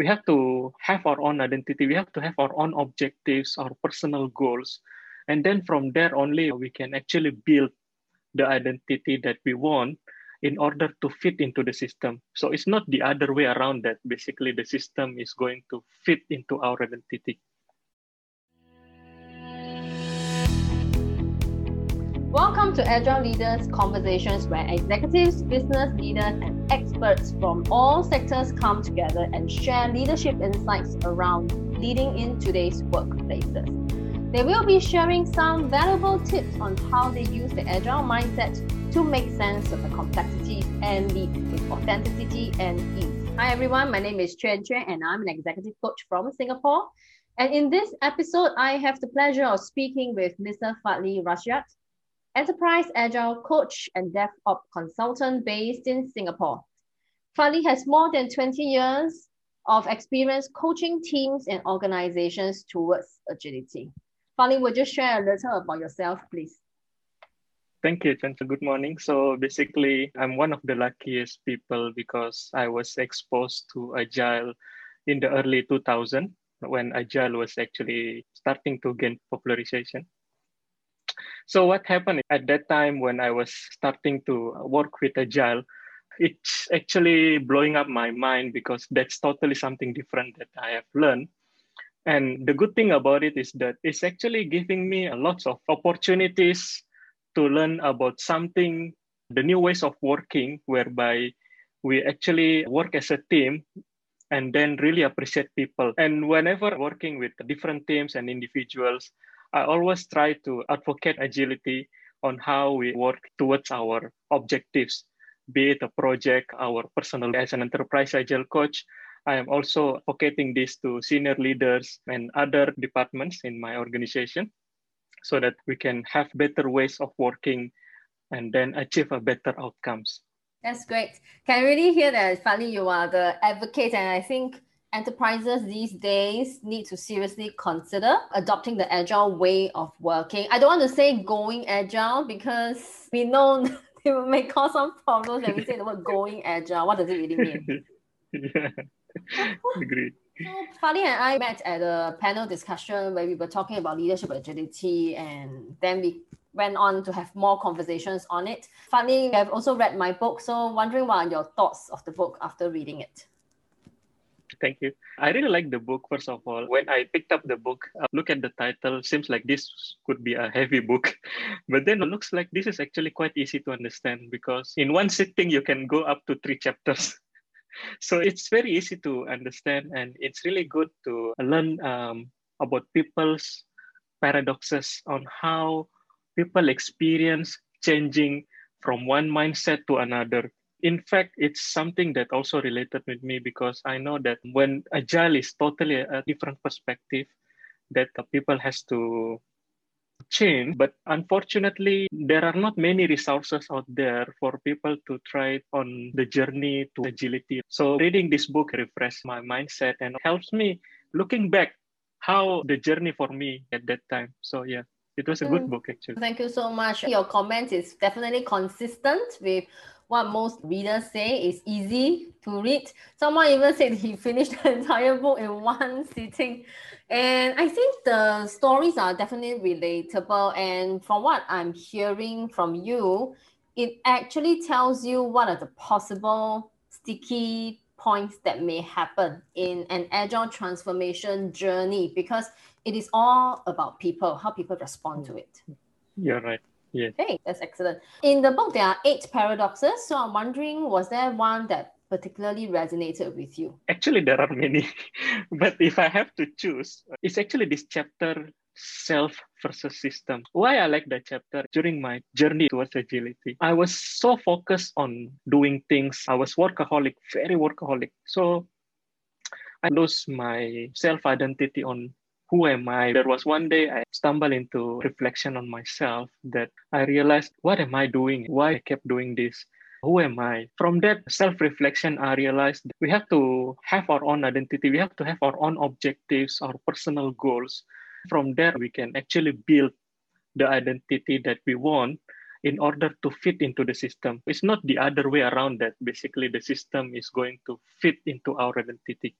we have to have our own identity. We have to have our own objectives, our personal goals. And then from there only, we can actually build the identity that we want in order to fit into the system. So it's not the other way around that basically the system is going to fit into our identity. Welcome to Agile Leaders Conversations, where executives, business leaders, and experts from all sectors come together and share leadership insights around leading in today's workplaces. They will be sharing some valuable tips on how they use the Agile mindset to make sense of the complexities and lead with authenticity and ease. Hi, everyone. My name is Chuan Chuan, and I'm an executive coach from Singapore. And in this episode, I have the pleasure of speaking with Mr. Fadli Rashad enterprise agile coach and DevOps consultant based in Singapore. Fadli has more than 20 years of experience coaching teams and organizations towards agility. Fadli, would you share a little about yourself, please? Thank you, Chan. Good morning. So basically, I'm one of the luckiest people because I was exposed to Agile in the early 2000 when Agile was actually starting to gain popularization. So what happened at that time when I was starting to work with Agile, it's actually blowing up my mind because that's totally something different that I have learned. And the good thing about it is that it's actually giving me a lots of opportunities to learn about something, the new ways of working, whereby we actually work as a team and then really appreciate people. And whenever working with different teams and individuals, I always try to advocate agility on how we work towards our objectives, be it a project, our personal as an enterprise agile coach. I am also advocating this to senior leaders and other departments in my organization so that we can have better ways of working and then achieve a better outcomes. That's great. Can really hear that, Fadli, you are the advocate, and I think enterprises these days need to seriously consider adopting the agile way of working. I don't want to say going agile because we know it may cause some problems when we say the word going agile. What does it really mean? yeah, agreed. So Fadli and I met at a panel discussion where we were talking about leadership agility, and then we went on to have more conversations on it. Fadli, you have also read my book, so wondering what are your thoughts of the book after reading it? Thank you. I really like the book, first of all. When I picked up the book, uh, look at the title, seems like this could be a heavy book. But then it looks like this is actually quite easy to understand because in one sitting, you can go up to three chapters. so it's very easy to understand and it's really good to learn um, about people's paradoxes on how people experience changing from one mindset to another in fact, it's something that also related with me because I know that when agile is totally a different perspective that the people has to change. But unfortunately there are not many resources out there for people to try on the journey to agility. So reading this book refreshed my mindset and helps me looking back how the journey for me at that time. So yeah it was a good mm. book actually. Thank you so much. Your comment is definitely consistent with what most readers say is easy to read. Someone even said he finished the entire book in one sitting. And I think the stories are definitely relatable. And from what I'm hearing from you, it actually tells you what are the possible sticky points that may happen in an agile transformation journey because it is all about people, how people respond to it. You're right. Yeah. Okay, that's excellent. In the book, there are eight paradoxes. So I'm wondering, was there one that particularly resonated with you? Actually, there are many. but if I have to choose, uh, it's actually this chapter self versus system. Why I like that chapter during my journey towards agility, I was so focused on doing things. I was workaholic, very workaholic. So I lost my self identity on who am I? There was one day I stumbled into reflection on myself that I realized, what am I doing? Why I kept doing this? Who am I? From that self reflection, I realized we have to have our own identity. We have to have our own objectives, our personal goals. From there, we can actually build the identity that we want in order to fit into the system. It's not the other way around that basically the system is going to fit into our identity.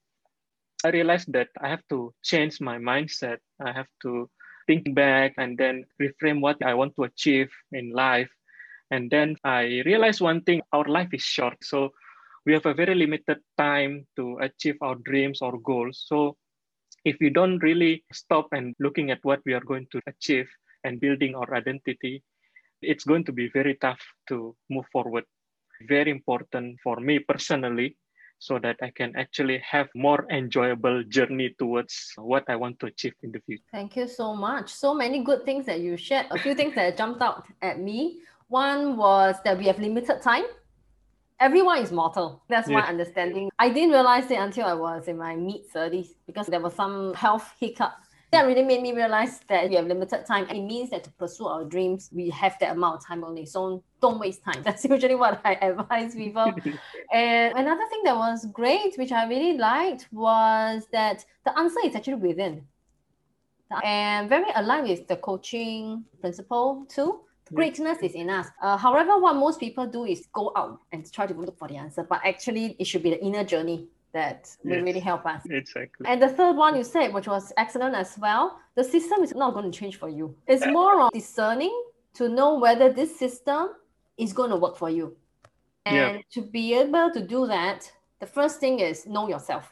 I realized that I have to change my mindset. I have to think back and then reframe what I want to achieve in life. And then I realized one thing our life is short. So we have a very limited time to achieve our dreams or goals. So if we don't really stop and looking at what we are going to achieve and building our identity, it's going to be very tough to move forward. Very important for me personally so that I can actually have more enjoyable journey towards what I want to achieve in the future. Thank you so much. So many good things that you shared. A few things that jumped out at me. One was that we have limited time. Everyone is mortal. That's my understanding. I didn't realize it until I was in my mid 30s because there was some health hiccup that really made me realize that we have limited time. It means that to pursue our dreams, we have that amount of time only. So don't waste time. That's usually what I advise people. and another thing that was great, which I really liked, was that the answer is actually within. And very aligned with the coaching principle too. Greatness is in us. Uh, however, what most people do is go out and try to look for the answer, but actually, it should be the inner journey that will yes, really help us. Exactly. And the third one you said, which was excellent as well, the system is not going to change for you. It's more of discerning to know whether this system is going to work for you. And yeah. to be able to do that, the first thing is know yourself.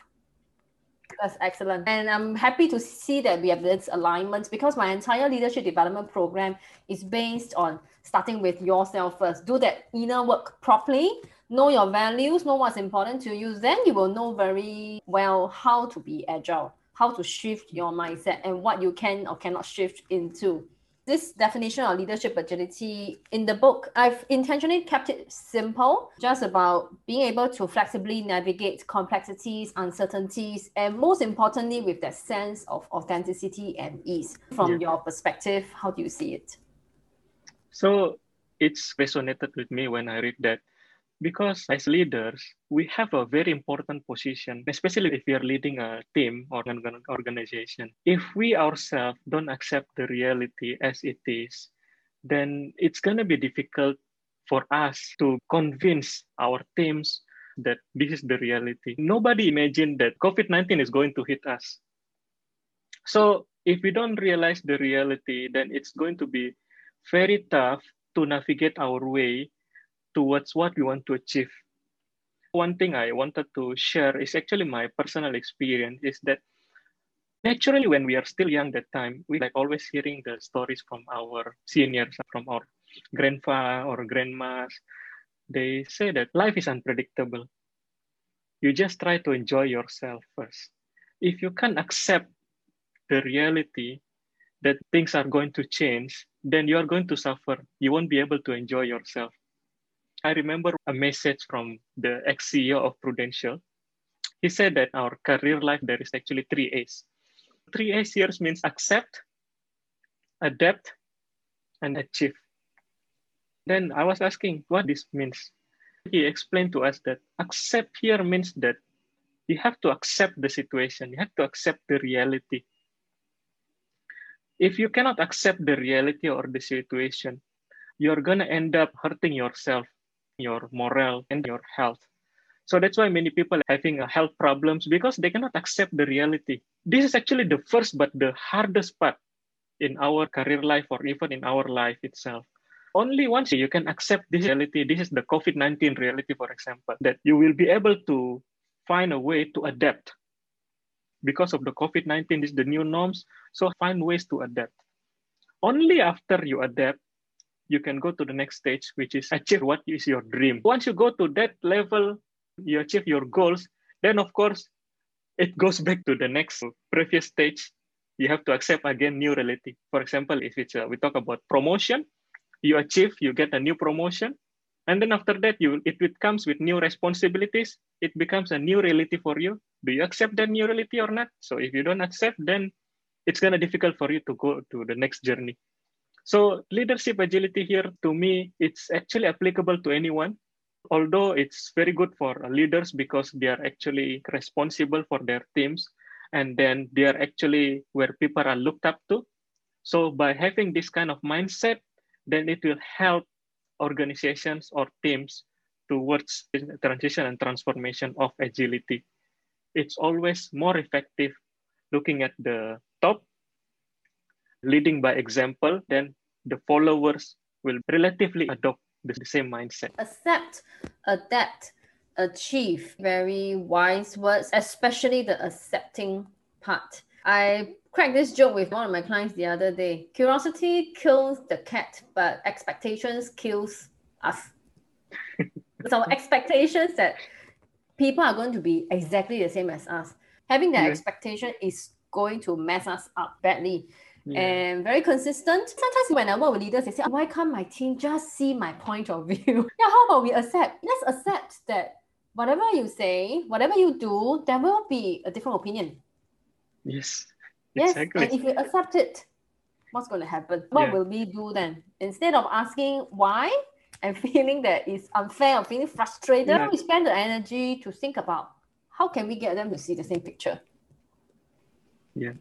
That's excellent. And I'm happy to see that we have this alignment because my entire leadership development program is based on starting with yourself first. Do that inner work properly know your values, know what's important to you, then you will know very well how to be agile, how to shift your mindset and what you can or cannot shift into. This definition of leadership agility in the book, I've intentionally kept it simple, just about being able to flexibly navigate complexities, uncertainties, and most importantly, with that sense of authenticity and ease. From yeah. your perspective, how do you see it? So it's resonated with me when I read that because as leaders we have a very important position especially if we are leading a team or an organization. If we ourselves don't accept the reality as it is then it's going to be difficult for us to convince our teams that this is the reality. Nobody imagined that covid-19 is going to hit us. So if we don't realize the reality then it's going to be very tough to navigate our way towards what we want to achieve. One thing I wanted to share is actually my personal experience is that naturally when we are still young that time, we like always hearing the stories from our seniors, from our grandpa or grandmas. They say that life is unpredictable. You just try to enjoy yourself first. If you can't accept the reality that things are going to change, then you are going to suffer. You won't be able to enjoy yourself. I remember a message from the ex-CEO of Prudential. He said that our career life, there is actually three A's. Three A's here means accept, adapt, and achieve. Then I was asking what this means. He explained to us that accept here means that you have to accept the situation, you have to accept the reality. If you cannot accept the reality or the situation, you're going to end up hurting yourself your morale and your health. So that's why many people are having health problems because they cannot accept the reality. This is actually the first but the hardest part in our career life or even in our life itself. Only once you can accept this reality, this is the COVID 19 reality, for example, that you will be able to find a way to adapt. Because of the COVID 19, this is the new norms. So find ways to adapt. Only after you adapt, you can go to the next stage, which is achieve what is your dream. Once you go to that level, you achieve your goals, then of course, it goes back to the next previous stage. You have to accept again new reality. For example, if it's a, we talk about promotion, you achieve, you get a new promotion, and then after that, you it, it comes with new responsibilities. It becomes a new reality for you. Do you accept that new reality or not? So if you don't accept, then it's gonna difficult for you to go to the next journey. So leadership agility here, to me, it's actually applicable to anyone. Although it's very good for leaders because they are actually responsible for their teams, and then they are actually where people are looked up to. So by having this kind of mindset, then it will help organizations or teams towards transition and transformation of agility. it's always more effective looking at the top, leading by example, then the followers will relatively adopt the same mindset. Accept, adapt, achieve. Very wise words, especially the accepting part. I cracked this joke with one of my clients the other day. Curiosity kills the cat, but expectations kills us. so expectations that people are going to be exactly the same as us. Having that yeah. expectation is going to mess us up badly. Yeah. And very consistent. Sometimes when I work with leaders, they say, oh, Why can't my team just see my point of view? yeah, how about we accept? Let's accept that whatever you say, whatever you do, there will be a different opinion. Yes. Yes. Exactly. And if you accept it, what's going to happen? What yeah. will we do then? Instead of asking why, and feeling that it's unfair or feeling frustrated, yeah. we spend the energy to think about how can we get them to see the same picture. Yeah,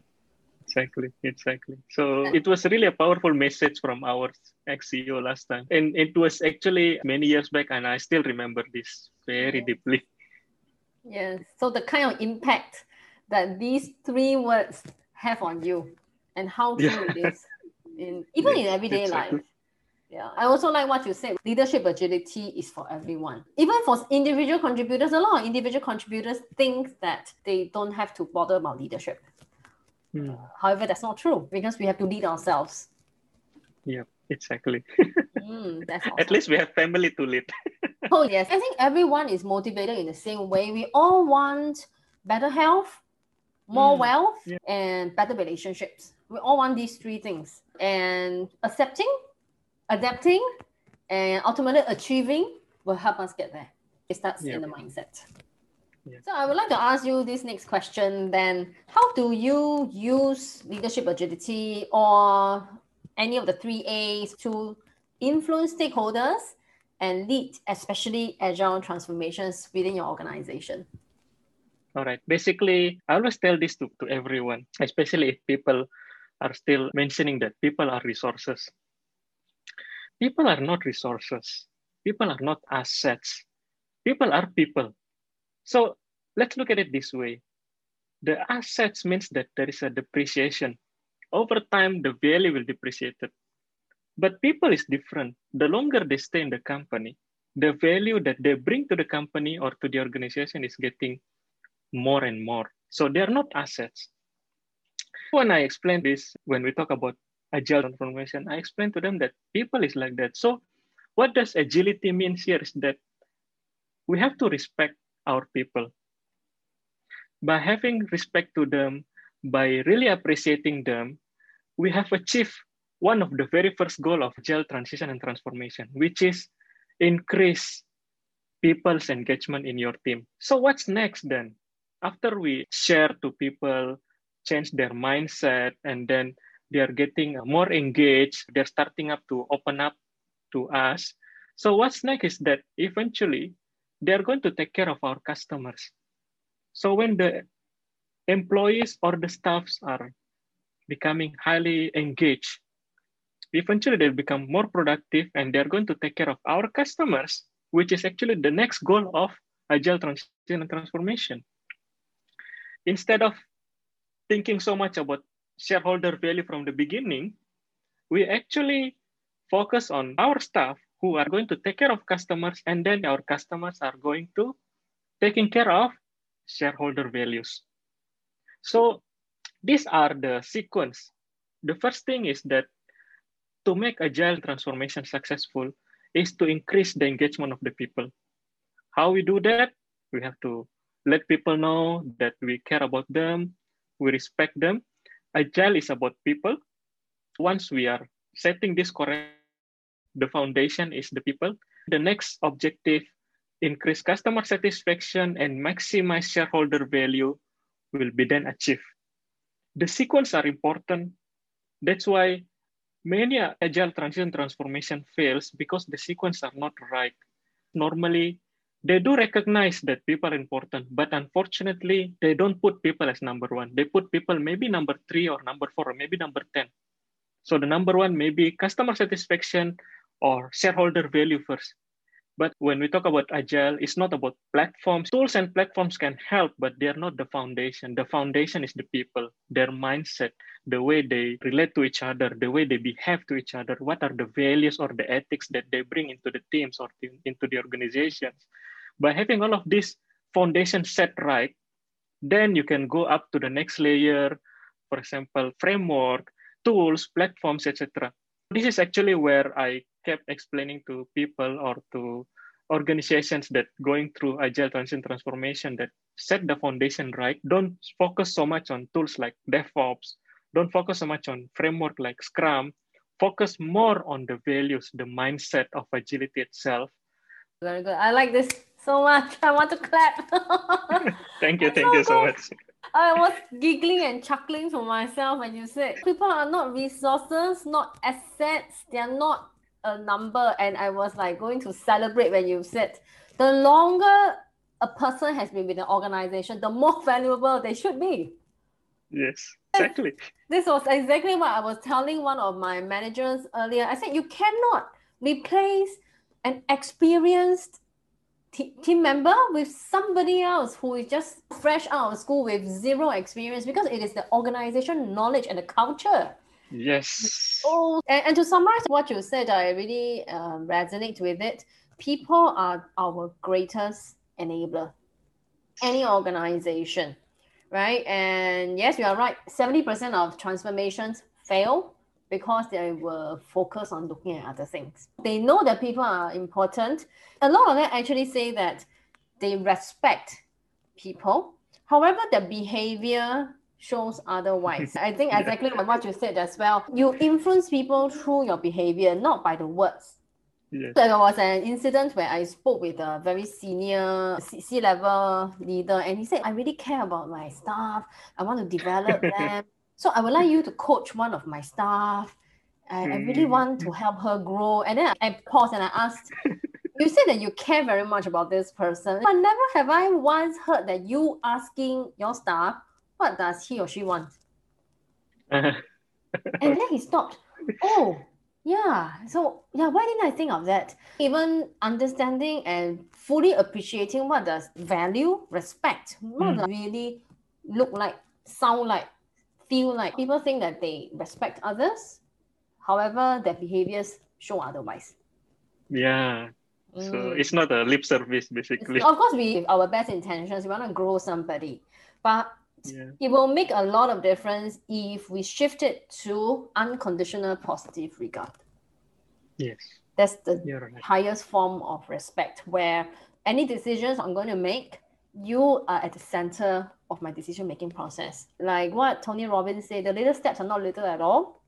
exactly, exactly. So it was really a powerful message from our ex-CEO last time. And it was actually many years back, and I still remember this very deeply. Yes. So the kind of impact that these three words have on you and how true yeah. it is in even yeah, in everyday exactly. life. Yeah, I also like what you said. Leadership agility is for everyone. Even for individual contributors, a lot of individual contributors think that they don't have to bother about leadership. Uh, however, that's not true because we have to lead ourselves. Yeah, exactly. mm, that's awesome. At least we have family to lead. oh yes, I think everyone is motivated in the same way. We all want better health, more mm. wealth, yeah. and better relationships. We all want these three things. And accepting adapting and ultimately achieving will help us get there. It starts in the mindset. So I would like to ask you this next question then. How do you use leadership agility or any of the three A's to influence stakeholders and lead, especially agile transformations within your organization? All right. Basically, I always tell this to, to everyone, especially if people are still mentioning that people are resources people are not resources. People are not assets. People are people. So let's look at it this way. The assets means that there is a depreciation. Over time, the value will depreciate. But people is different. The longer they stay in the company, the value that they bring to the company or to the organization is getting more and more. So they're not assets. When I explain this, when we talk about agile transformation, I explain to them that people is like that. So what does agility mean here is that we have to respect our people. By having respect to them, by really appreciating them, we have achieved one of the very first goal of agile transition and transformation, which is increase people's engagement in your team. So what's next then? After we share to people, change their mindset, and then they are getting more engaged they're starting up to open up to us so what's next is that eventually they're going to take care of our customers. So when the employees or the staffs are becoming highly engaged eventually they'll become more productive and they're going to take care of our customers which is actually the next goal of agile transition and transformation. Instead of thinking so much about shareholder value from the beginning, we actually focus on our staff who are going to take care of customers, and then our customers are going to taking care of shareholder values. So these are the sequence. The first thing is that to make agile transformation successful is to increase the engagement of the people. How we do that? We have to let people know that we care about them, we respect them, Agile is about people. Once we are setting this correct, the foundation is the people. The next objective, increase customer satisfaction and maximize shareholder value will be then achieved. The sequence are important. That's why many agile transition transformation fails because the sequence are not right. Normally, they do recognize that people are important, but unfortunately, they don't put people as number one. They put people maybe number three or number four or maybe number 10. So the number one may be customer satisfaction or shareholder value first. But when we talk about agile, it's not about platforms. Tools and platforms can help, but they're not the foundation. The foundation is the people, their mindset, the way they relate to each other, the way they behave to each other. What are the values or the ethics that they bring into the teams or into the organizations? By having all of this foundation set right, then you can go up to the next layer, for example, framework, tools, platforms, etc. This is actually where I kept explaining to people or to organizations that going through agile transition transformation that set the foundation right. Don't focus so much on tools like devops. Don't focus so much on framework like scrum. Focus more on the values the mindset of agility itself. Very good. I like this so much. I want to clap. Thank you. Thank so you so much. I was giggling and chuckling to myself when you said people are not resources, not assets, they are not a number and I was like going to celebrate when you said the longer a person has been with an organization, the more valuable they should be. Yes, exactly. This was exactly what I was telling one of my managers earlier. I said, you cannot replace an experienced t- team member with somebody else who is just fresh out of school with zero experience because it is the organization knowledge and the culture Yes. Oh, and, and to summarize what you said, I really uh, resonate with it. People are our greatest enabler. Any organization, right? And yes, you are right. 70% of transformations fail because they were focused on looking at other things. They know that people are important. A lot of them actually say that they respect people. However, the behavior shows otherwise. I think exactly yeah. what you said as well. You influence people through your behavior, not by the words. Yes. There was an incident where I spoke with a very senior C level leader, and he said, I really care about my staff. I want to develop them. So I would like you to coach one of my staff. I, I really mm. want to help her grow. And then I paused and I asked, You said that you care very much about this person, but never have I once heard that you asking your staff what does he or she want? and then he stopped. Oh, yeah. So yeah, why didn't I think of that? Even understanding and fully appreciating what does value, respect, what mm. really look like, sound like, feel like. People think that they respect others, however, their behaviors show otherwise. Yeah. So mm. it's not a lip service, basically. It's, of course, we our best intentions. We want to grow somebody, but yeah. it will make a lot of difference if we shift it to unconditional positive regard. Yes. That's the right. highest form of respect where any decisions I'm going to make, you are at the center of my decision making process. Like what Tony Robbins said, the little steps are not little at all.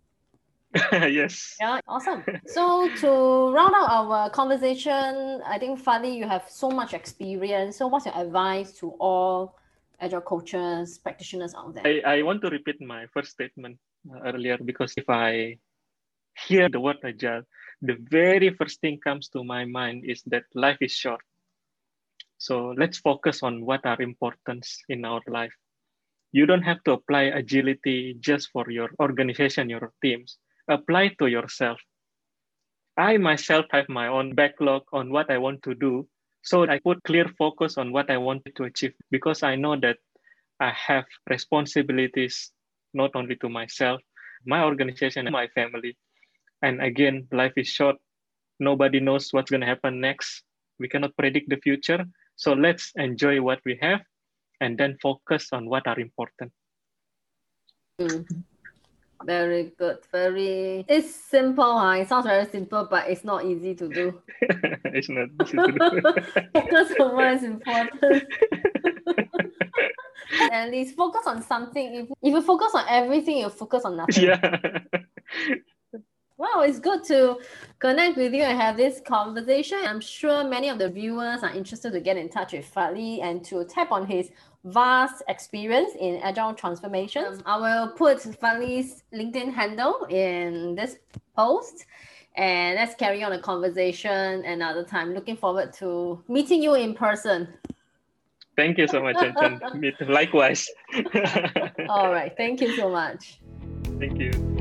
yes. Yeah, awesome. So to round out our conversation, I think Fadli, you have so much experience. So what's your advice to all agile coaches, practitioners out there? I, I want to repeat my first statement uh, earlier because if I hear the word agile, the very first thing comes to my mind is that life is short. So let's focus on what are importance in our life. You don't have to apply agility just for your organization, your teams. Apply to yourself. I myself have my own backlog on what I want to do so I put clear focus on what I wanted to achieve because I know that I have responsibilities not only to myself, my organization, and my family. And again, life is short. Nobody knows what's going to happen next. We cannot predict the future. So let's enjoy what we have and then focus on what are important. Mm. Very good. Very. It's simple. Huh? It sounds very simple, but it's not easy to do. it's not easy to do. focus on what is important. At least focus on something. If, if you focus on everything, you focus on nothing. Yeah. Wow, it's good to connect with you and have this conversation. I'm sure many of the viewers are interested to get in touch with Fadli and to tap on his vast experience in agile transformation. Um, I will put Fadli's LinkedIn handle in this post. And let's carry on a conversation another time. Looking forward to meeting you in person. Thank you so much, Chen. Likewise. All right. Thank you so much. Thank you.